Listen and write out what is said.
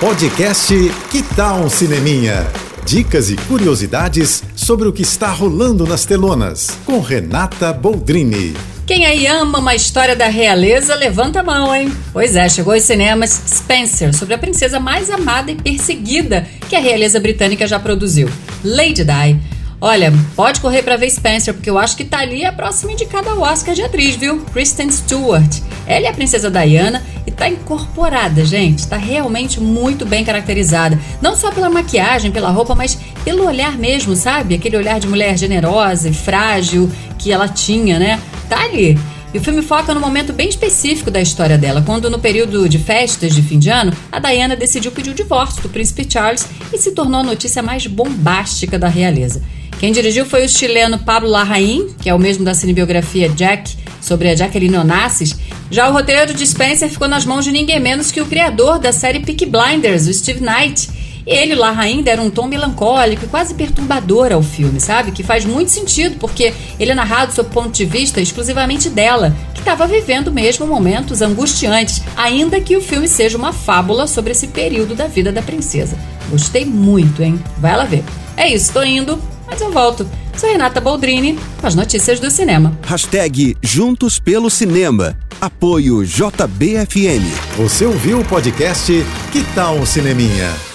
Podcast Que Tal um Cineminha? Dicas e curiosidades sobre o que está rolando nas telonas, com Renata Boldrini. Quem aí ama uma história da realeza, levanta a mão, hein? Pois é, chegou aos cinemas Spencer, sobre a princesa mais amada e perseguida que a realeza britânica já produziu, Lady Di. Olha, pode correr para ver Spencer, porque eu acho que tá ali a próxima indicada ao Oscar de atriz, viu? Kristen Stewart. Ela é a princesa Diana e tá incorporada, gente. Tá realmente muito bem caracterizada. Não só pela maquiagem, pela roupa, mas pelo olhar mesmo, sabe? Aquele olhar de mulher generosa e frágil que ela tinha, né? Tá ali. E o filme foca num momento bem específico da história dela, quando no período de festas de fim de ano, a Diana decidiu pedir o divórcio do príncipe Charles e se tornou a notícia mais bombástica da realeza. Quem dirigiu foi o chileno Pablo Larraín, que é o mesmo da cinebiografia Jack, sobre a Jacqueline Onassis. Já o roteiro de Spencer ficou nas mãos de ninguém menos que o criador da série Peaky Blinders, o Steve Knight. Ele, Larraín, deram um tom melancólico e quase perturbador ao filme, sabe? Que faz muito sentido, porque ele é narrado sob o ponto de vista exclusivamente dela, que estava vivendo mesmo momentos angustiantes, ainda que o filme seja uma fábula sobre esse período da vida da princesa. Gostei muito, hein? Vai lá ver. É isso, tô indo mas eu volto. Sou Renata Boldrini com as notícias do cinema. Hashtag Juntos pelo Cinema. Apoio JBFM. Você ouviu o podcast Que tal um Cineminha?